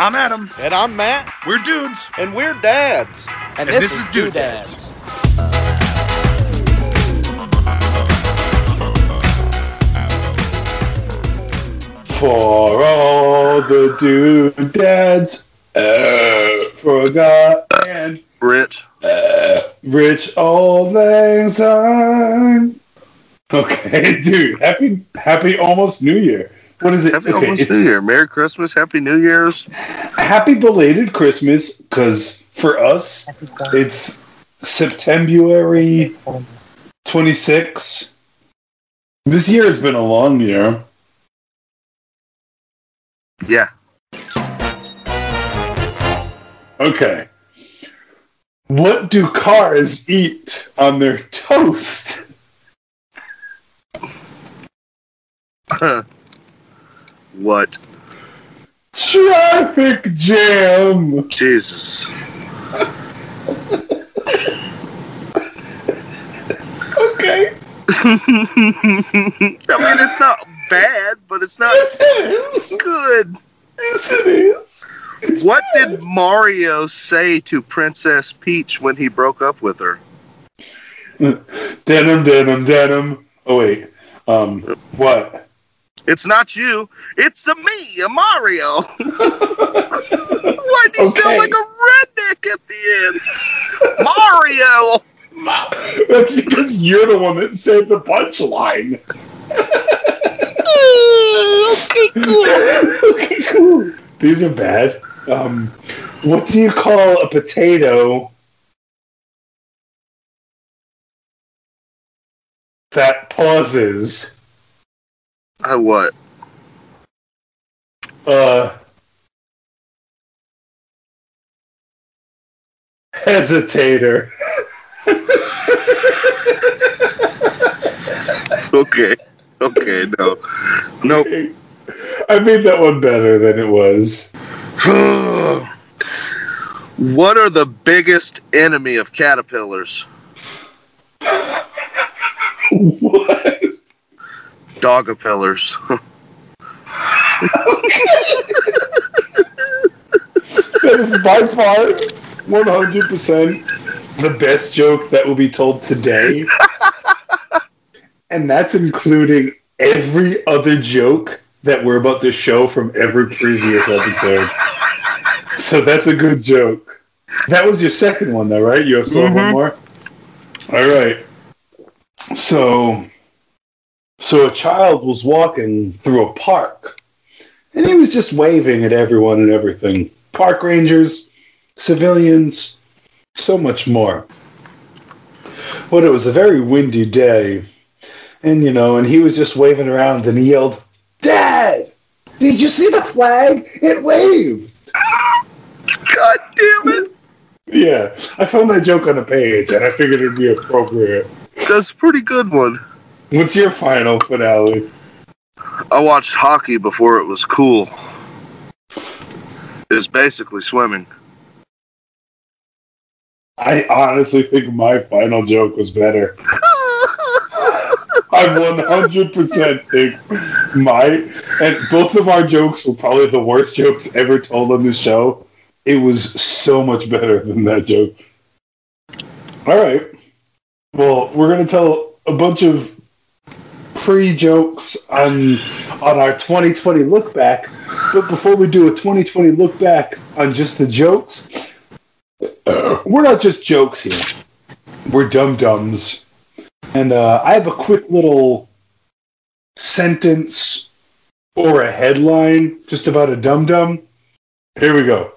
I'm Adam. And I'm Matt. We're dudes. And we're dads. And, this, this, is, Dude Dads. For all the doodads, uh, forgot and Rich. uh, rich old lang syne. Okay, dude. Happy, happy almost New Year. What is it? Happy okay, almost New Year. Merry Christmas. Happy New Year's. happy belated Christmas because for us it's September 26. This year has been a long year. Yeah. Okay. What do cars eat on their toast? what? Traffic jam. Jesus. Okay. I mean, it's not bad, but it's not Yes, it is. good. Yes, it is. It's What bad. did Mario say to Princess Peach when he broke up with her? Denim, denim, denim. Oh wait. Um. What? It's not you. It's a me, a Mario. Why'd you Okay. sound like a redneck at the end? Mario. That's because you're the one that saved the punchline. okay, cool. okay, cool. These are bad. Um, what do you call a potato that pauses? Uh, what? Uh, hesitator. Okay. Okay, no. Nope. I made that one better than it was. what are the biggest enemy of caterpillars? What? Dogapillars. That is by far 100% the best joke that will be told today. and that's including every other joke that we're about to show from every previous episode. so that's a good joke. That was your second one, though, right? You have still have one mm-hmm. more? All right. So, so a child was walking through a park, and he was just waving at everyone and everything. Park rangers, civilians, so much more. But it was a very windy day, and you know, and he was just waving around, and he yelled, "Dad, did you see the flag? It waved." God damn it! Yeah, I found that joke on a page, and I figured it'd be appropriate. That's a pretty good one. What's your final finale? I watched hockey before it was cool. It was basically swimming. I honestly think my final joke was better. I 100% think my and both of our jokes were probably the worst jokes ever told on this show. It was so much better than that joke. All right. Well, we're gonna tell a bunch of pre jokes on on our 2020 look back. But before we do a 2020 look back on just the jokes, we're not just jokes here. We're dum dums. And uh, I have a quick little sentence or a headline just about a dum dum. Here we go.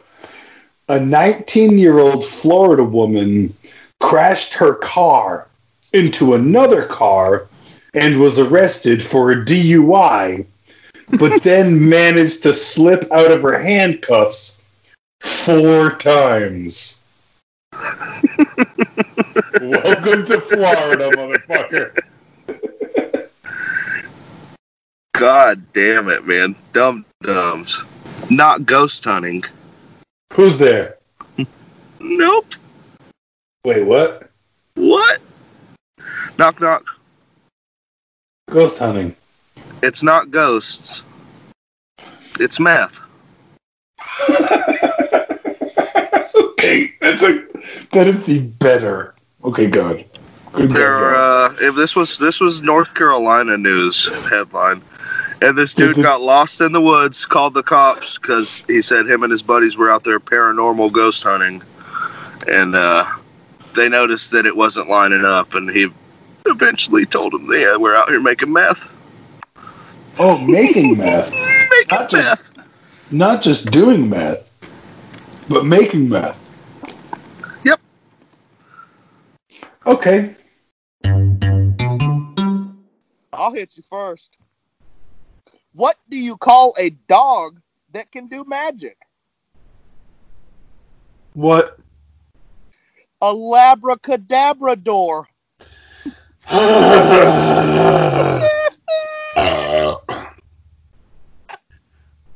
A 19 year old Florida woman crashed her car into another car and was arrested for a DUI, but then managed to slip out of her handcuffs four times. Welcome to Florida, motherfucker. God damn it, man. Dumb dumbs. Not ghost hunting. Who's there? Nope. Wait, what? What? Knock knock. Ghost hunting. It's not ghosts. It's meth. okay, that's a that is the better. Okay, good. Good. There, good, uh, if this was this was North Carolina news headline, and this dude got lost in the woods, called the cops because he said him and his buddies were out there paranormal ghost hunting, and uh, they noticed that it wasn't lining up, and he eventually told him, "Yeah, we're out here making meth, Oh, making meth, making Not meth." just- not just doing meth, but making meth. Yep. Okay. I'll hit you first. What do you call a dog that can do magic? What? A labracadabrador.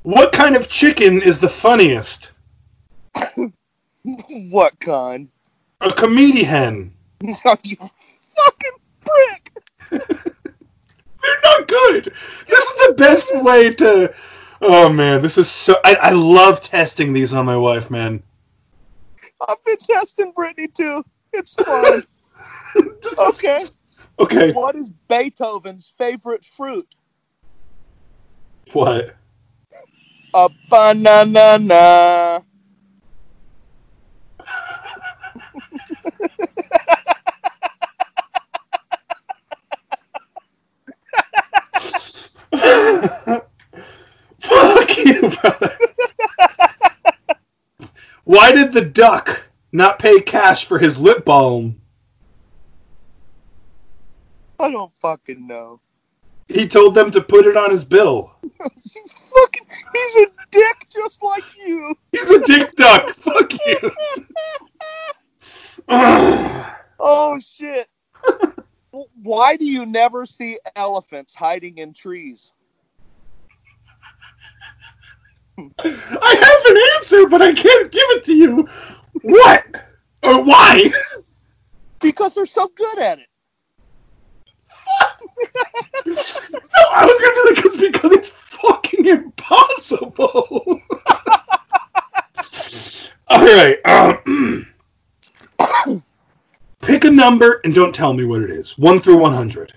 What kind of chicken is the funniest? what kind? A comedy hen. you fucking prick. They're not good. This is the best way to. Oh man, this is so. I, I love testing these on my wife, man. I've been testing Brittany too. It's fun. Okay. Okay. what is Beethoven's favorite fruit? What? A banana. Fuck you, brother. Why did the duck not pay cash for his lip balm? I don't fucking know. He told them to put it on his bill. You fucking. He's a dick just like you. He's a dick duck. Fuck you. Oh shit. Why do you never see elephants hiding in trees? I have an answer, but I can't give it to you. What? Or why? Because they're so good at it. No, I was gonna be like, it's because it's fucking impossible. All right. Um, pick a number and don't tell me what it is. One through one hundred.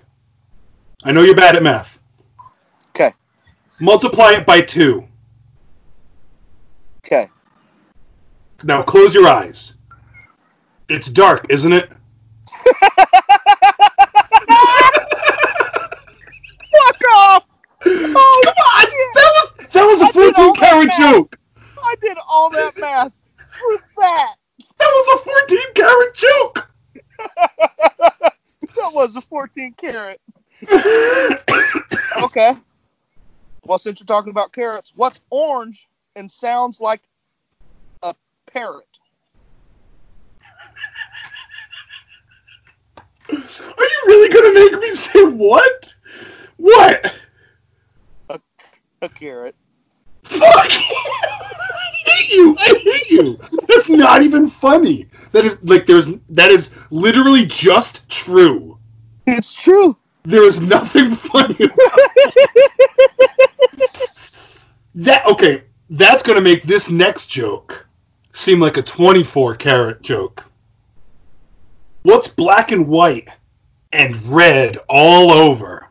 I know you're bad at math. Okay. Multiply it by two. Okay. Now close your eyes. It's dark, isn't it? Fuck off! Oh, Come on! That was that was a I did 14 all carat that math. joke. I did all that math for that. That was a 14 carat joke. That was a 14 carat. Okay. Well, since you're talking about carrots, what's orange and sounds like a parrot? Are you really gonna make me say what? What? A carrot. Fuck! I hate you! I hate you! That's not even funny. That is like there's that is literally just true. It's true. There is nothing funny about. That okay, that's gonna make this next joke seem like a 24 carat joke. What's black and white and red all over?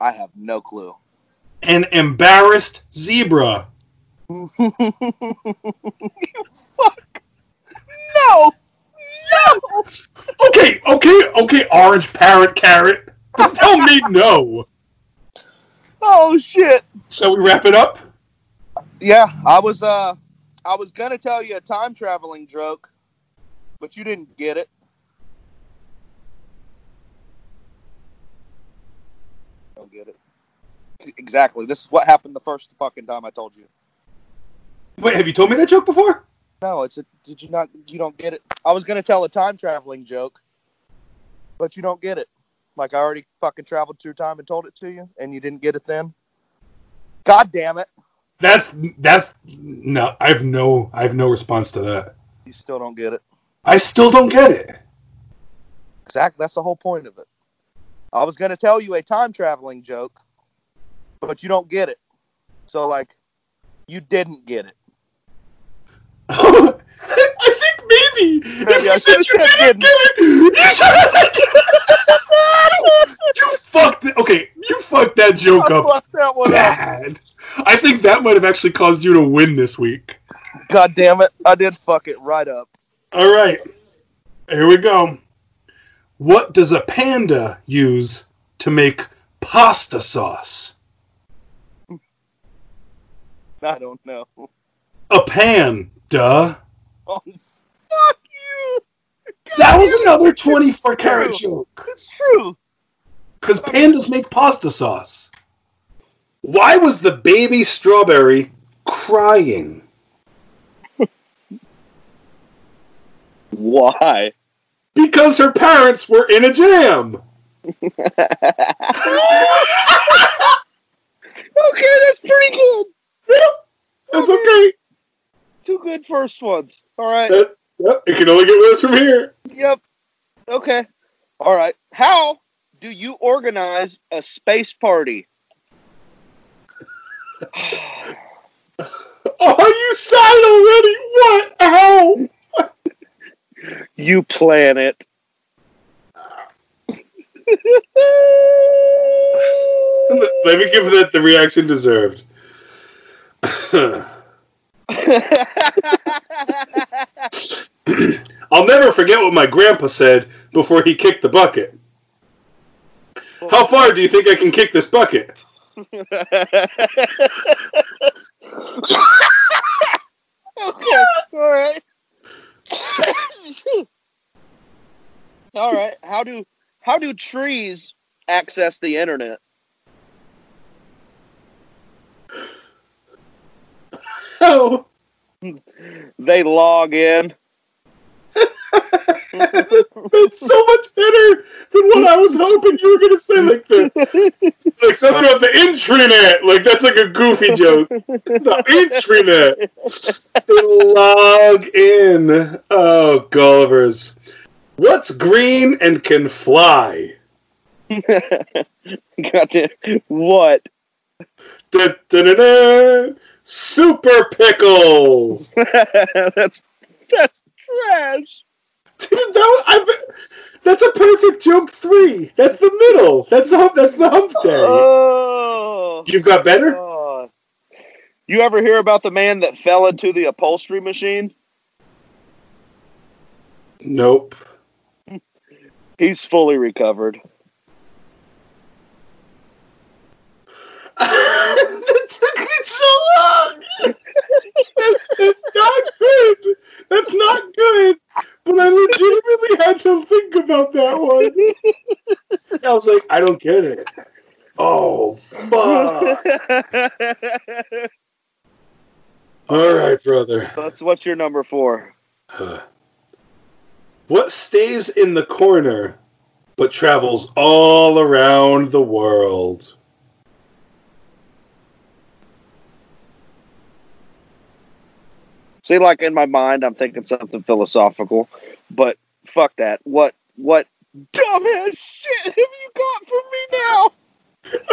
I have no clue. An embarrassed zebra. you fuck. No. No. Okay, okay, okay, orange parrot carrot. Don't tell me no. Oh shit. Shall we wrap it up? Yeah, I was uh I was gonna tell you a time traveling joke, but you didn't get it. Don't get it. Exactly. This is what happened the first fucking time I told you. Wait, have you told me that joke before? No, it's a did you not you don't get it. I was gonna tell a time traveling joke, but you don't get it. Like I already fucking traveled through time and told it to you, and you didn't get it then. God damn it. That's that's no. I have no. I have no response to that. You still don't get it. I still don't get it. Exactly. That's the whole point of it. I was going to tell you a time traveling joke, but you don't get it. So like, you didn't get it. I think maybe. Maybe if you I said you said didn't get it, you should have said You fucked it. Okay, you fucked that joke I up fucked that one up. I think that might have actually caused you to win this week. God damn it! I did fuck it right up. All right, here we go. What does a panda use to make pasta sauce? I don't know. A pan, duh. Oh, fuck you! That was another 24 karat joke. It's true. Because pandas make pasta sauce. Why was the baby strawberry crying? Why? Because her parents were in a jam. Okay, that's pretty good. That's okay. Two good first ones. All right. That- yep, it can only get worse from here. Yep. Okay. All right. How do you organize a space party? Are you sad already? What? How? You plan it. Let me give that the reaction deserved. I'll never forget what my grandpa said before he kicked the bucket. How far do you think I can kick this bucket? okay. All right. All right. How do how do trees access the internet? Oh, They log in. that's so much better what I was hoping you were going to say. Like the like something about the intranet. Like that's like a goofy joke. The intranet. Log in. Oh, Gullivers. What's green and can fly? Goddamn. What? Da, da, da, da. Super pickle. that's that's trash. Dude, that was, I, that's a perfect joke three. That's the middle. That's the hump, that's the hump day. Oh. You've got better. You ever hear about the man that fell into the upholstery machine? Nope. He's fully recovered. that took me so long. That's, that's not good. That's not good. But I legitimately had to think about that one. I was like, I don't get it. Oh, fuck. All right, brother. That's what's your number four. Huh. What stays in the corner but travels all around the world? See, like in my mind, I'm thinking something philosophical, but fuck that. What what dumbass shit have you got for me now?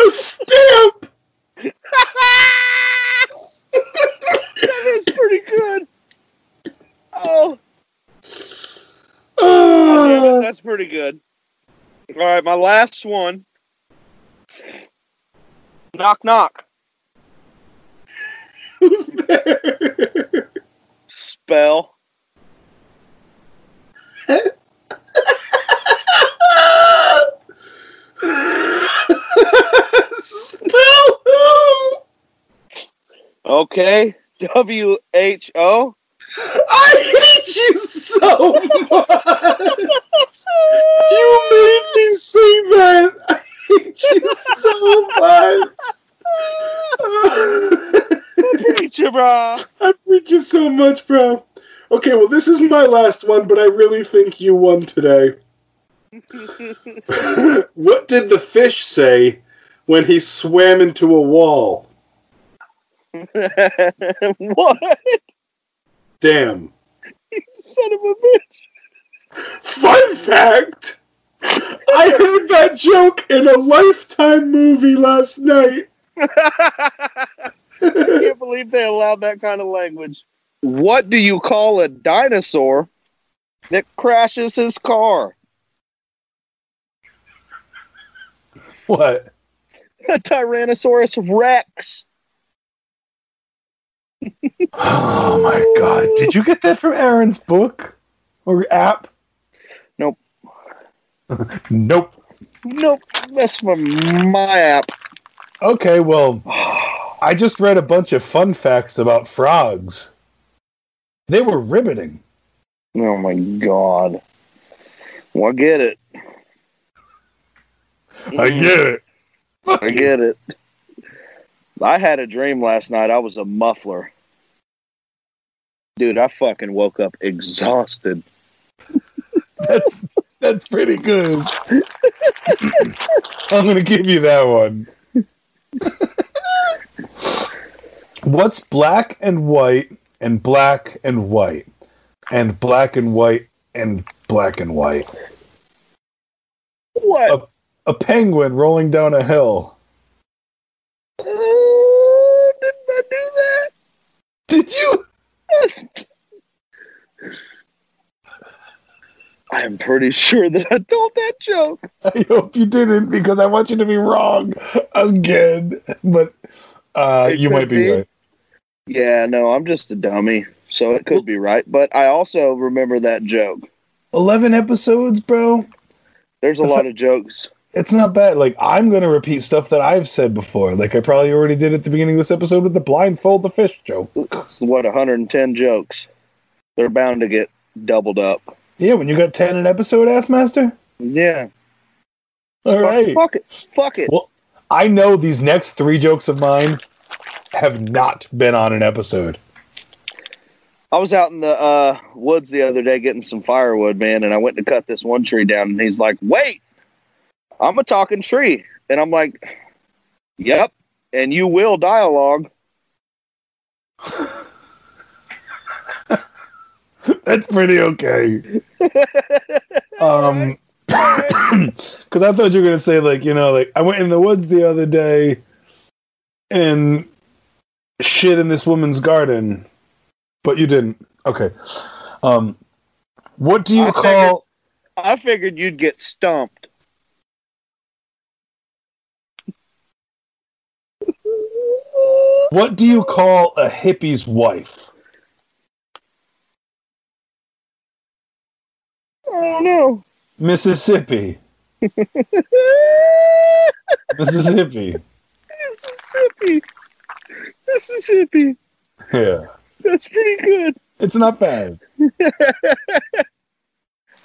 A stamp! that is pretty good. Oh, that's pretty good. All right, my last one. Knock knock. who's there? Spell. Spell who? Okay. W H O. I hate you so much. you made me say that. I hate you so much. Preacher, bro. I hate you so much, bro. Okay, well, this is my last one, but I really think you won today. what did the fish say when he swam into a wall? what? Damn. Son of a bitch. Fun fact! I heard that joke in a Lifetime movie last night. believe they allowed that kind of language. What do you call a dinosaur that crashes his car? What? A Tyrannosaurus Rex. Oh my god! Did you get that from Aaron's book or app? Nope. nope. Nope, that's from my app. Okay, well, I just read a bunch of fun facts about frogs. They were riveting. Oh my god. Well, I get it. I mm-hmm. get it. I get it. I had a dream last night. I was a muffler. Dude, I fucking woke up exhausted. That's that's pretty good. I'm gonna give you that one. What's black and white and black and white and black and white and black and white? What? A penguin rolling down a hill. Oh, didn't I do that? Did you? I'm pretty sure that I told that joke. I hope you didn't because I want you to be wrong again. But uh, It you might be, be. right. Yeah, no, I'm just a dummy, so it could be right. But I also remember that joke. 11 episodes, bro. There's a lot of jokes. It's not bad. Like, I'm going to repeat stuff that I've said before. Like, I probably already did at the beginning of this episode with the blindfold the fish joke. What 110 jokes? They're bound to get doubled up. Yeah, when you got 10 an episode, Ass Master? Yeah. All right. Fuck it. Fuck it. Well, I know these next three jokes of mine have not been on an episode. I was out in the uh, woods the other day getting some firewood, man, and I went to cut this one tree down, and he's like, "Wait, I'm a talking tree," and I'm like, "Yep," and you will dialogue. That's pretty okay. um, because I thought you were gonna say like you know like I went in the woods the other day and shit in this woman's garden, but you didn't. Okay. Um, what do you I call? I figured you'd get stumped. What do you call a hippie's wife? Oh no. Mississippi. Mississippi. Mississippi. Mississippi. Yeah, That's pretty good. it's not bad.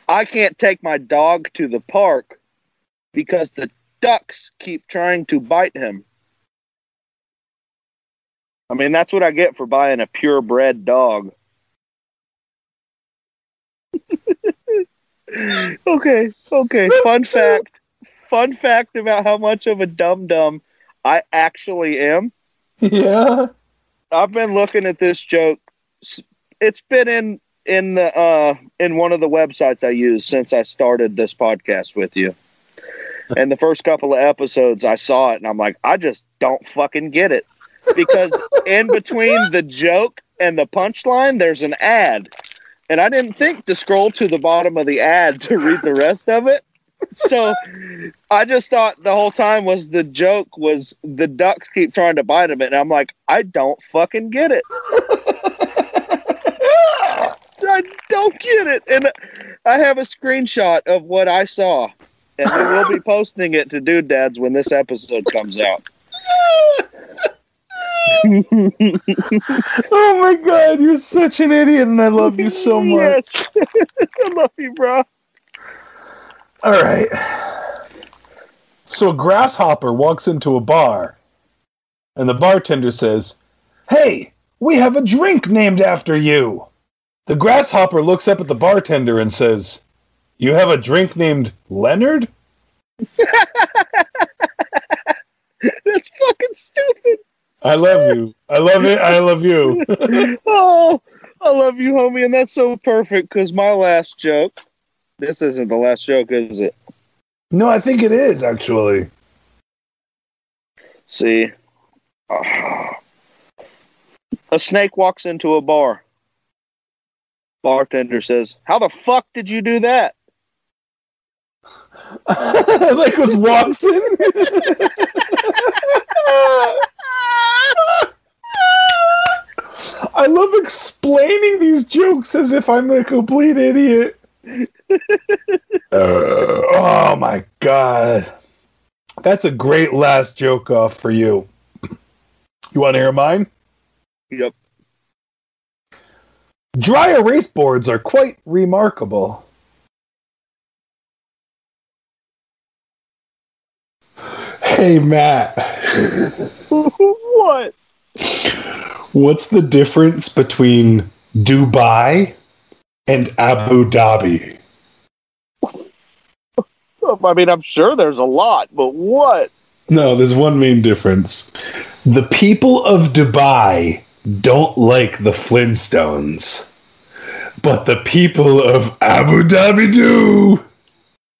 I can't take my dog to the park because the ducks keep trying to bite him. I mean, that's what I get for buying a purebred dog. okay, okay. Fun fact. Fun fact about how much of a dum dum I actually am. Yeah. I've been looking at this joke. It's been in in the uh in one of the websites I use since I started this podcast with you. And the first couple of episodes I saw it and I'm like, I just don't fucking get it. Because in between the joke and the punchline there's an ad. And I didn't think to scroll to the bottom of the ad to read the rest of it. So I just thought the whole time was the joke was the ducks keep trying to bite him, and I'm like, I don't fucking get it. I don't get it, and I have a screenshot of what I saw, and we will be posting it to Dude Dads when this episode comes out. Oh my god, you're such an idiot, and I love you so much. Yes, I love you, bro. All right. So a grasshopper walks into a bar, and the bartender says, Hey, we have a drink named after you. The grasshopper looks up at the bartender and says, You have a drink named Leonard? That's fucking stupid. I love you. I love it. I love you. Oh, I love you, homie, and that's so perfect because my last joke. This isn't the last joke, is it? no, I think it is, actually. See. A snake walks into a bar. Bartender says, How the fuck did you do that? like was Watson love explaining these jokes as if I'm a complete idiot. Uh, oh my god. That's a great last joke off for you. You want to hear mine? Yep. Dry erase boards are quite remarkable. Hey, Matt. what? What's the difference between Dubai and Abu Dhabi? I mean, I'm sure there's a lot, but what? No, there's one main difference. The people of Dubai don't like the Flintstones, but the people of Abu Dhabi do.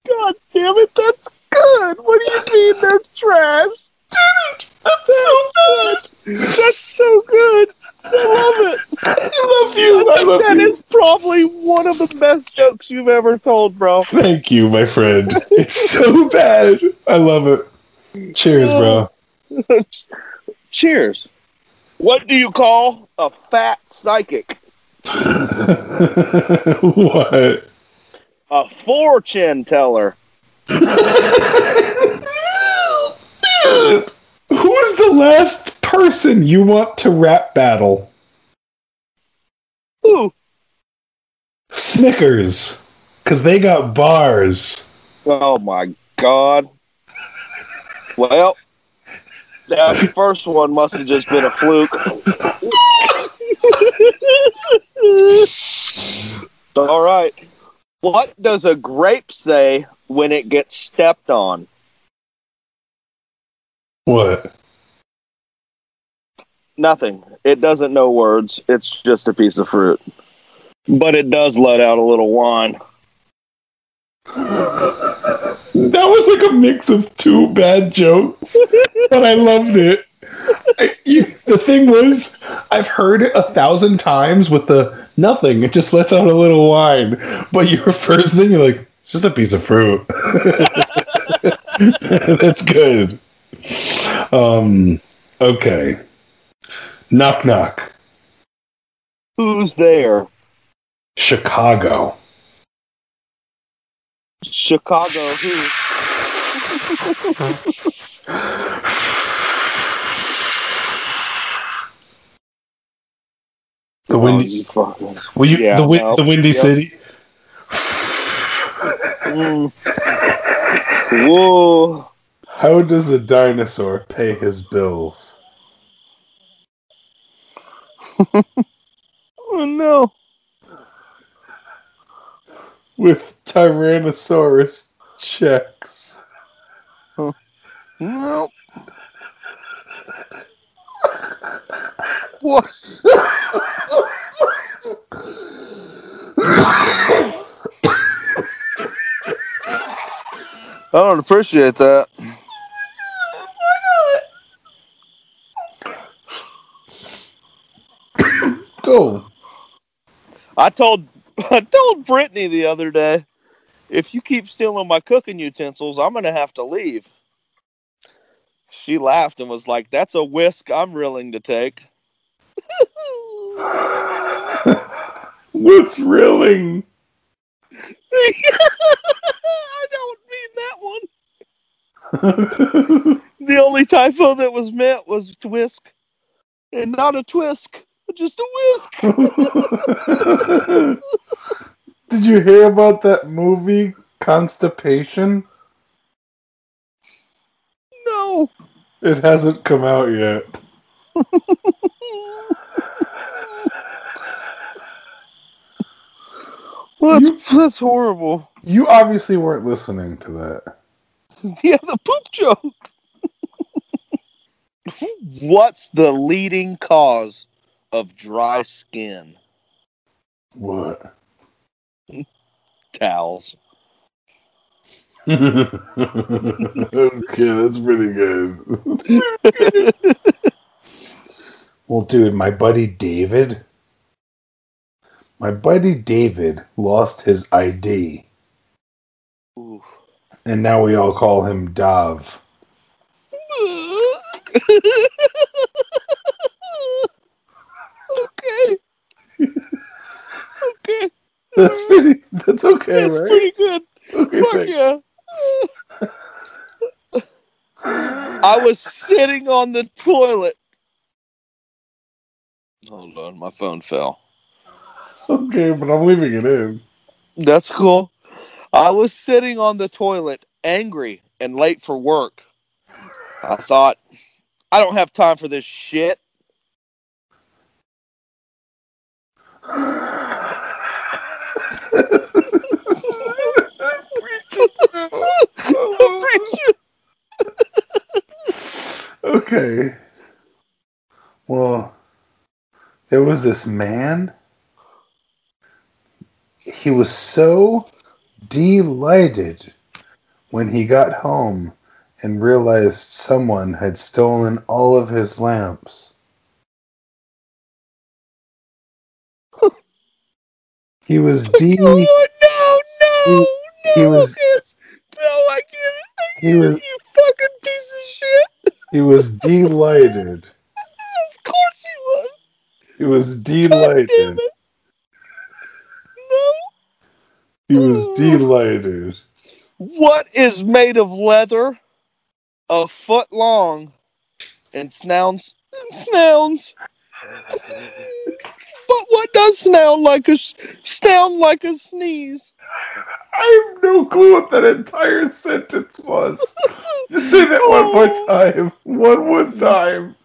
God damn it, that's good. What do you mean they're trash? Dude, that's so good. That's so good. I love it. I love you. I love That you. is probably one of the best jokes you've ever told, bro. Thank you, my friend. It's so bad. I love it. Cheers, bro. Cheers. What do you call a fat psychic? what? A fortune teller. Who is the last person you want to rap battle? Ooh. Snickers. Because they got bars. Oh my god. Well, that first one must have just been a fluke. All right. What does a grape say when it gets stepped on? What? Nothing. It doesn't know words. It's just a piece of fruit. But it does let out a little wine. That was like a mix of two bad jokes, but I loved it. I- you, the thing was, I've heard it a thousand times with the nothing. It just lets out a little wine. But your first thing, you're like, it's just a piece of fruit. That's good. Um. Okay. Knock knock. Who's there? Chicago. Chicago who? The windy. Oh, you fucking- Will you? yeah, the no, the windy yep. city. Mm. Whoa. How does a dinosaur pay his bills? Oh no. With Tyrannosaurus checks. No. What? I don't appreciate that. Go. I told I told Brittany the other day, if you keep stealing my cooking utensils, I'm gonna have to leave. She laughed and was like, "That's a whisk I'm willing to take." What's reeling? I don't mean that one. The only typo that was meant was whisk, and not a twisk, just a whisk. Did you hear about that movie Constipation? No. It hasn't come out yet. Well, that's that's horrible. You obviously weren't listening to that. Yeah, the poop joke. What's the leading cause of dry skin? What? Towels. okay, that's pretty good. Well, dude, my buddy David. My buddy David lost his ID, Ooh. and now we all call him Dav. okay. Okay. That's pretty. That's okay, That's right? pretty good. okay, Fuck thanks. yeah. I was sitting on the toilet. Hold on, my phone fell. okay, but I'm leaving it in. That's cool. I was sitting on the toilet, angry and late for work. I thought, I don't have time for this shit. okay. Well, there was this man. He was so delighted when he got home and realized someone had stolen all of his lamps. He was de Oh, no, no, no, he was- Lucas. No, I can't. I he can't, was you fucking piece of shit. he was delighted. Of course he was. He was delighted. No. He was delighted. What is made of leather, a foot long, and snouts and snouts? but what does sound like a sound like a sneeze? I have no clue what that entire sentence was. Just say that one more oh. time. One more time.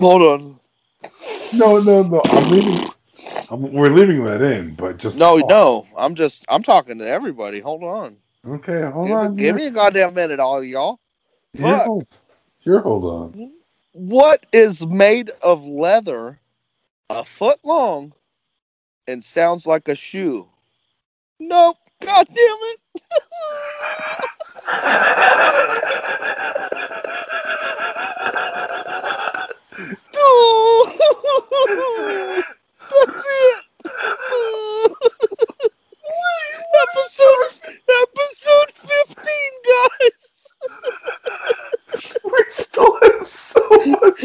Hold on. No, no, no. I'm leaving. I'm, we're leaving that in, but just No, talk. no. I'm just I'm talking to everybody. Hold on. Okay, hold give, on. give me a goddamn minute, all y'all. You're hold. You're hold on. What is made of leather, a foot long, and sounds like a shoe? Nope. God damn it. That's it. episode, episode 15, guys. We still have so much.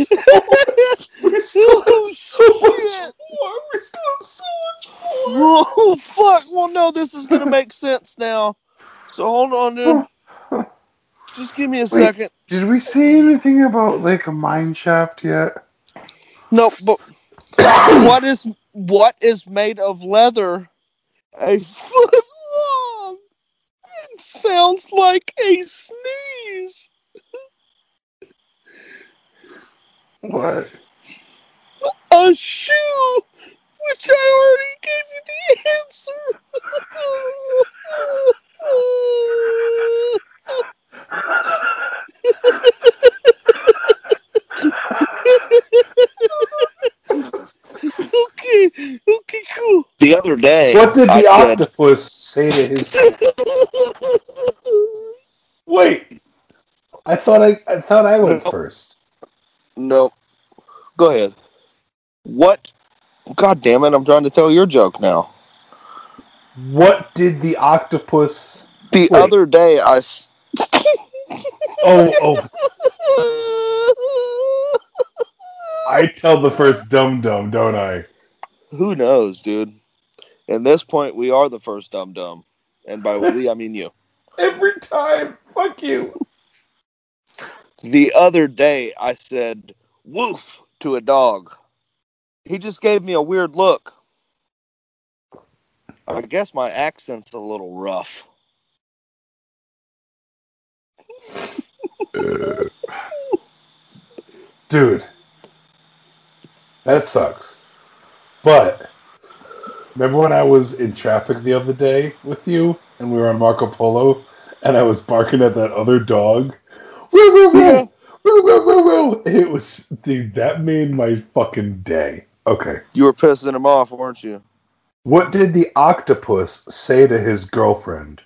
We still have so much more. We still have so much more. Oh fuck! Well, no, this is gonna make sense now. So hold on, dude. Just give me a second. Did we say anything about like a mine shaft yet? No, but what is what is made of leather? A foot long. It sounds like a sneeze. What? A shoe, which I already gave you the answer. okay, okay, cool. The other day, What did the I said- octopus say to his? Wait, I thought I I thought I went No. first. no, go ahead. What? God damn it! I'm trying to tell your joke now. What did the octopus? The Wait. other day, I. s- Oh, oh! I tell the first dum dum, don't I? Who knows, dude? At this point, we are the first dum dum, and by we I mean you. Every time, fuck you. The other day, I said "woof" to a dog. He just gave me a weird look. I guess my accent's a little rough. Dude, that sucks. But remember when I was in traffic the other day with you and we were on Marco Polo and I was barking at that other dog? Woo, woo, woo. Yeah. Woo, woo, woo, woo. It was, dude, that made my fucking day. Okay. You were pissing him off, weren't you? What did the octopus say to his girlfriend?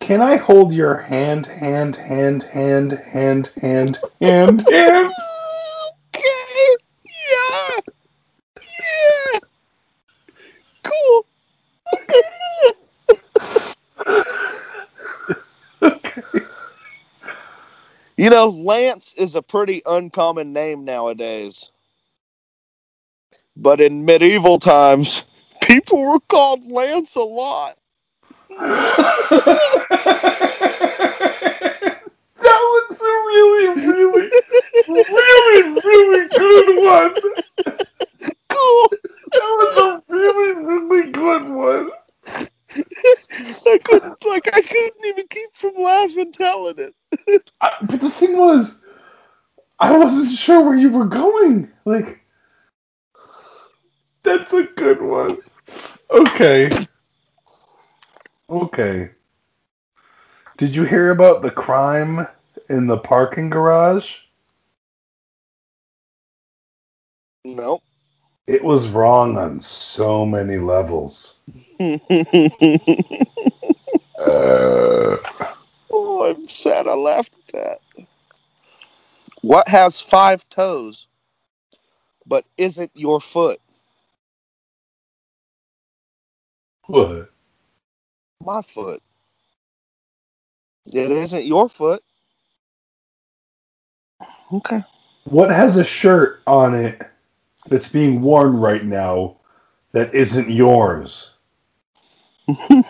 Can I hold your hand, hand, hand, hand, hand, hand, hand, hand? Okay. Yeah. Yeah. Cool. You know, Lance is a pretty uncommon name nowadays. But in medieval times, people were called Lance a lot. that was a really, really, really, really good one. Cool. That was a really, really good one. I couldn't like I couldn't even keep from laughing telling it. I, but the thing was, I wasn't sure where you were going. Like, that's a good one. Okay. Okay. Did you hear about the crime in the parking garage? Nope. It was wrong on so many levels. oh, I'm sad I laughed at that. What has five toes but isn't your foot? What? My foot. It isn't your foot. Okay. What has a shirt on it that's being worn right now that isn't yours? Mine.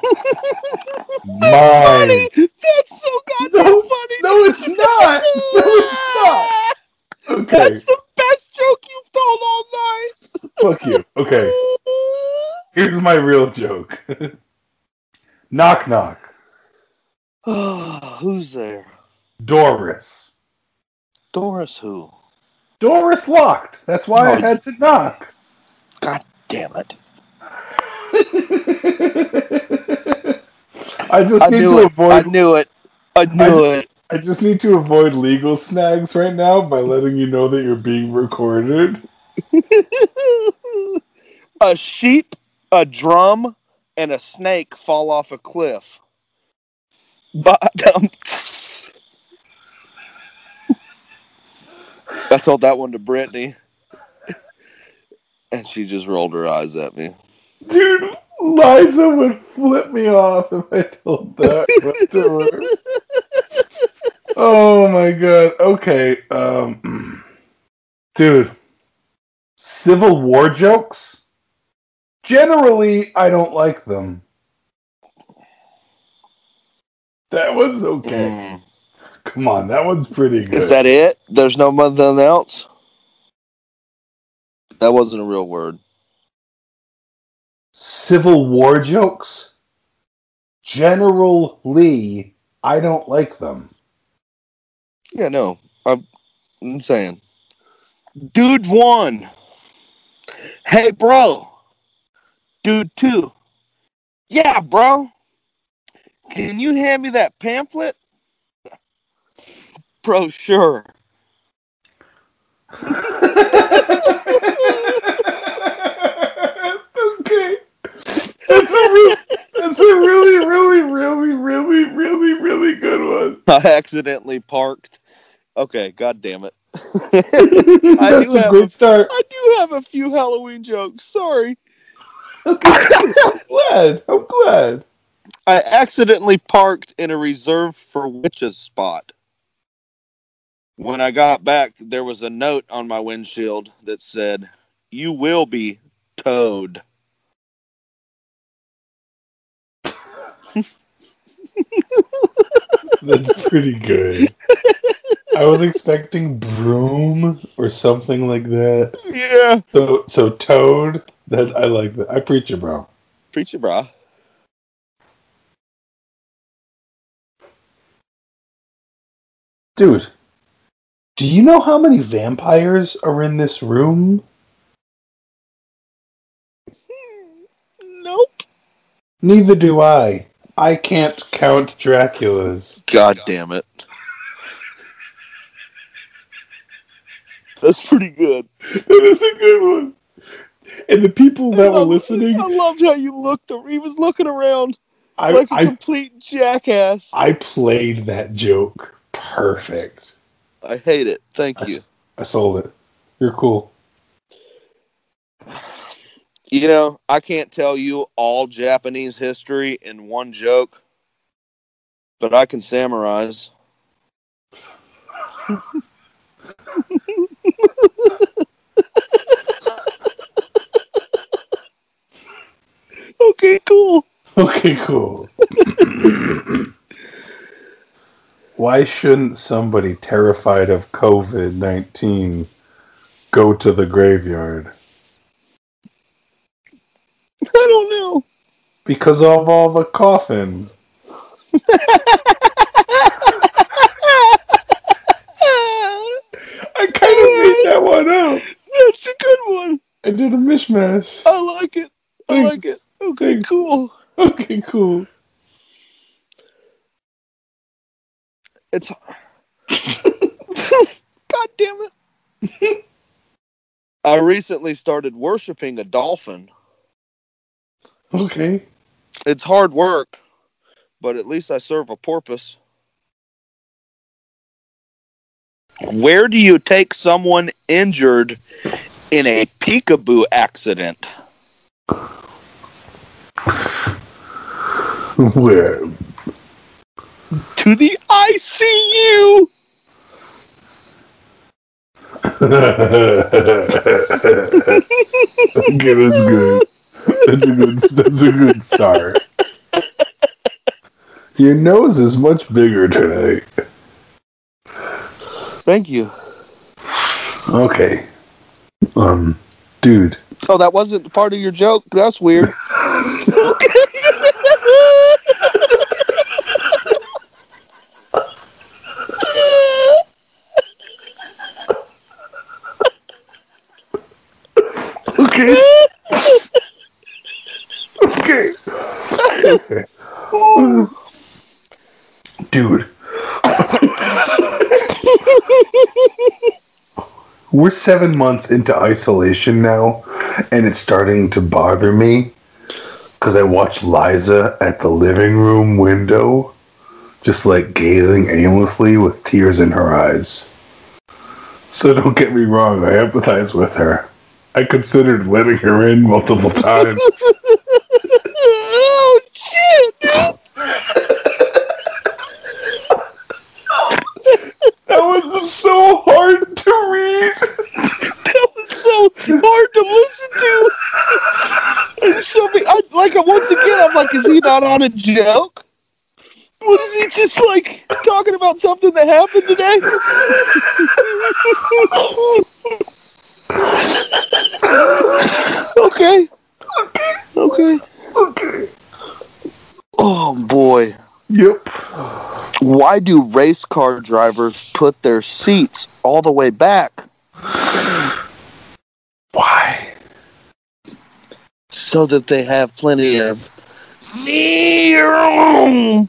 Funny. That's so goddamn No, funny. No, it's not. No, it's not. Okay, That's the best joke you've told all night. fuck you. Okay, here's my real joke. knock knock. Who's there? Doris. Doris who? Doris locked. That's why I Oh. had to knock. God damn it. I just I need to it. I avoid. knew it. I knew it. I just need to avoid legal snags right now by letting you know that you're being recorded. a sheep, a drum, and a snake fall off a cliff. Bottom. I told that one to Brittany. And she just rolled her eyes at me. Dude, Liza would flip me off if I told that to her. Oh my god. Okay. Um Dude. Civil War jokes? Generally, I don't like them. That was okay. Mm. Come on, that one's pretty good. Is that it? There's no nothing else? That wasn't a real word. Civil War jokes? General Lee, I don't like them. Yeah, no. I'm, I'm saying. Dude one. Hey, bro. Dude two. Yeah, bro. Can you hand me that pamphlet? Bro, sure. okay. That's a, re- that's a really, really, really, really, really, really good one. I accidentally parked. Okay, god damn it. that's do a have great a- start. I do have a few Halloween jokes. Sorry. Okay. I'm glad. I'm glad. I accidentally parked in a reserve for witches spot. When I got back, there was a note on my windshield that said, You will be towed. That's pretty good. I was expecting broom or something like that. Yeah. So, so toad. That I like that. I preach it, bro. Preacher, bro. Dude, do you know how many vampires are in this room? Nope. Neither do I. I can't count Draculas. God damn it. That's pretty good. That is a good one. And the people that were listening, I loved how you looked. He was looking around I, like a I complete jackass. I played that joke perfect. I hate it. Thank I, you. s- I sold it. You're cool. You know, I can't tell you all Japanese history in one joke, but I can summarize. okay, cool. Okay, cool. Why shouldn't somebody terrified of COVID 19 go to the graveyard? I don't know. Because of all the coughing. I kind of made that one up. That's a good one. I did a mishmash. I like it. I like it. Okay, Thanks. cool. Okay, cool. It's. God damn it. I recently started worshiping a dolphin. Okay. It's hard work, but at least I serve a porpoise. Where do you take someone injured in a peekaboo accident? Where? To the ICU. okay, that's good. That's a good. That's a good start. Your nose is much bigger today. Thank you. Okay. Um, dude. Oh, that wasn't part of your joke? That's weird. We're seven months into isolation now, and it's starting to bother me because I watch Liza at the living room window, just like gazing aimlessly with tears in her eyes. So don't get me wrong, I empathize with her. I considered letting her in multiple times. oh shit! dude. that was so hard to read. That was so hard to listen to. And so be- I, like once again, I'm like, is he not on a joke? What is he just like talking about something that happened today? okay. Okay. Okay. Oh boy. Yep. Why do race car drivers put their seats all the way back? Why? So that they have plenty of knee.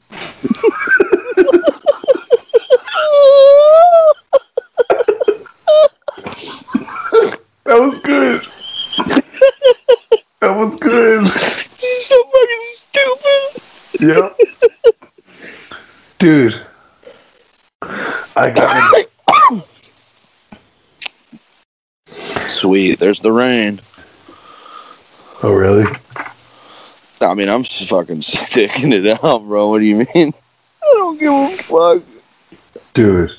That was good. that was good. so fucking stupid. Yep. Dude. I got it. Sweet, there's the rain. Oh really? I mean, I'm fucking sticking it out, bro. What do you mean? I don't give a fuck. Dude.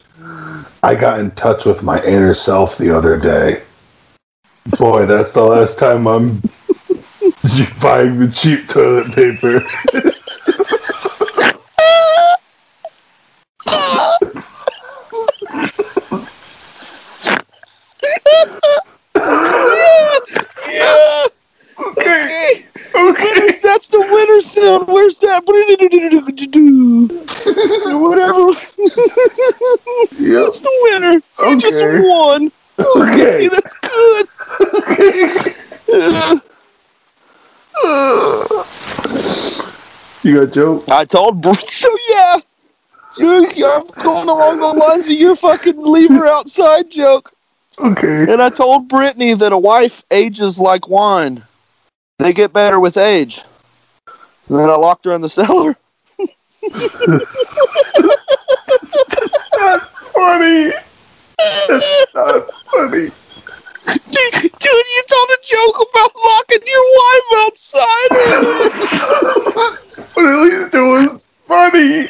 I got in touch with my inner self the other day. Boy, that's the last time I'm buying the cheap toilet paper. yeah. Okay. Okay. That's the winner sound. Where's that? Whatever. Yep. That's the winner. You Okay. just won. Okay. That's good. You got joke? I told Br- so yeah. You, I'm going along the lines of your fucking leave her outside joke. Okay. And I told Brittany that a wife ages like wine. They get better with age. And then I locked her in the cellar. That's Funny. That's not funny. Dude, you told a joke about locking your wife outside. But at least it was funny.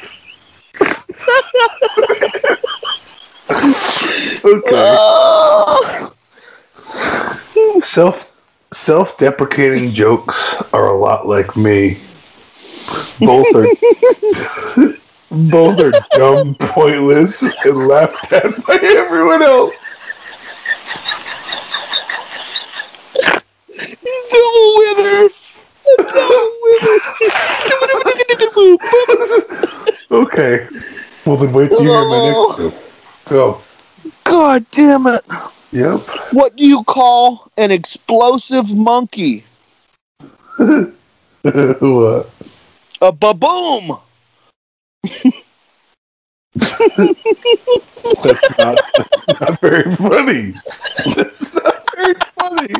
okay. Oh. Self self deprecating jokes are a lot like me. Both are both are dumb, pointless, and laughed at by everyone else. Double winner. Double winner. Okay. Well then wait till you hear my next oh. joke. Go. God damn it. Yep. What do you call an explosive monkey? what? A baboom. That's not, that's not very funny. That's not very funny.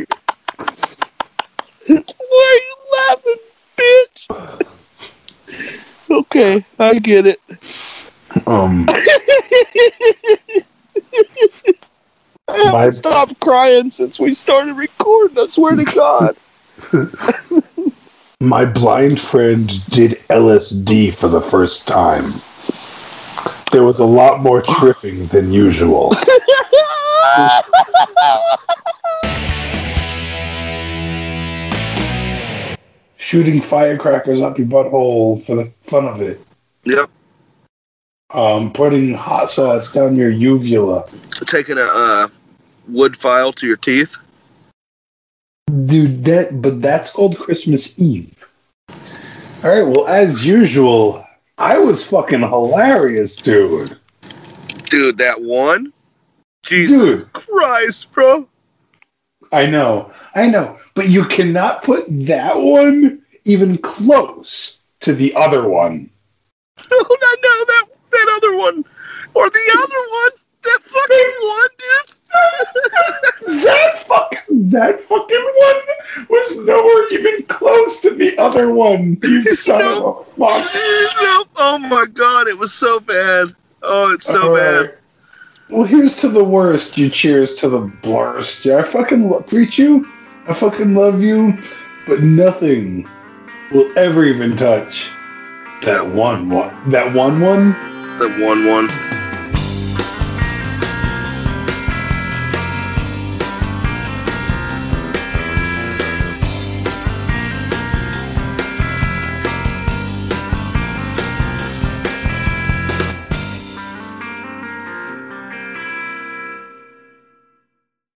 Why are you laughing, bitch? Okay, I get it. Um, I haven't My- stopped crying since we started recording. I swear to God. my blind friend did LSD for the first time. There was a lot more tripping than usual. Shooting firecrackers up your butthole for the fun of it. Yep. Um, putting hot sauce down your uvula. Taking a uh, wood file to your teeth. Dude, that but that's called Christmas Eve. All right, well, as usual, I was fucking hilarious, dude. Dude, that one? Jesus Dude, Christ, bro. I know, I know, but you cannot put that one even close to the other one. No, no, no, that, that other one. Or the other one. That fucking one, dude. That fucking that fucking one was nowhere even close to the other one. You son of a fuck. no, oh my god, it was so bad. Oh, it's so bad. Well, here's to the worst. You cheers to the blurst. Yeah, I fucking lo- preach you. I fucking love you, but nothing will ever even touch that one one. That one one. That one one.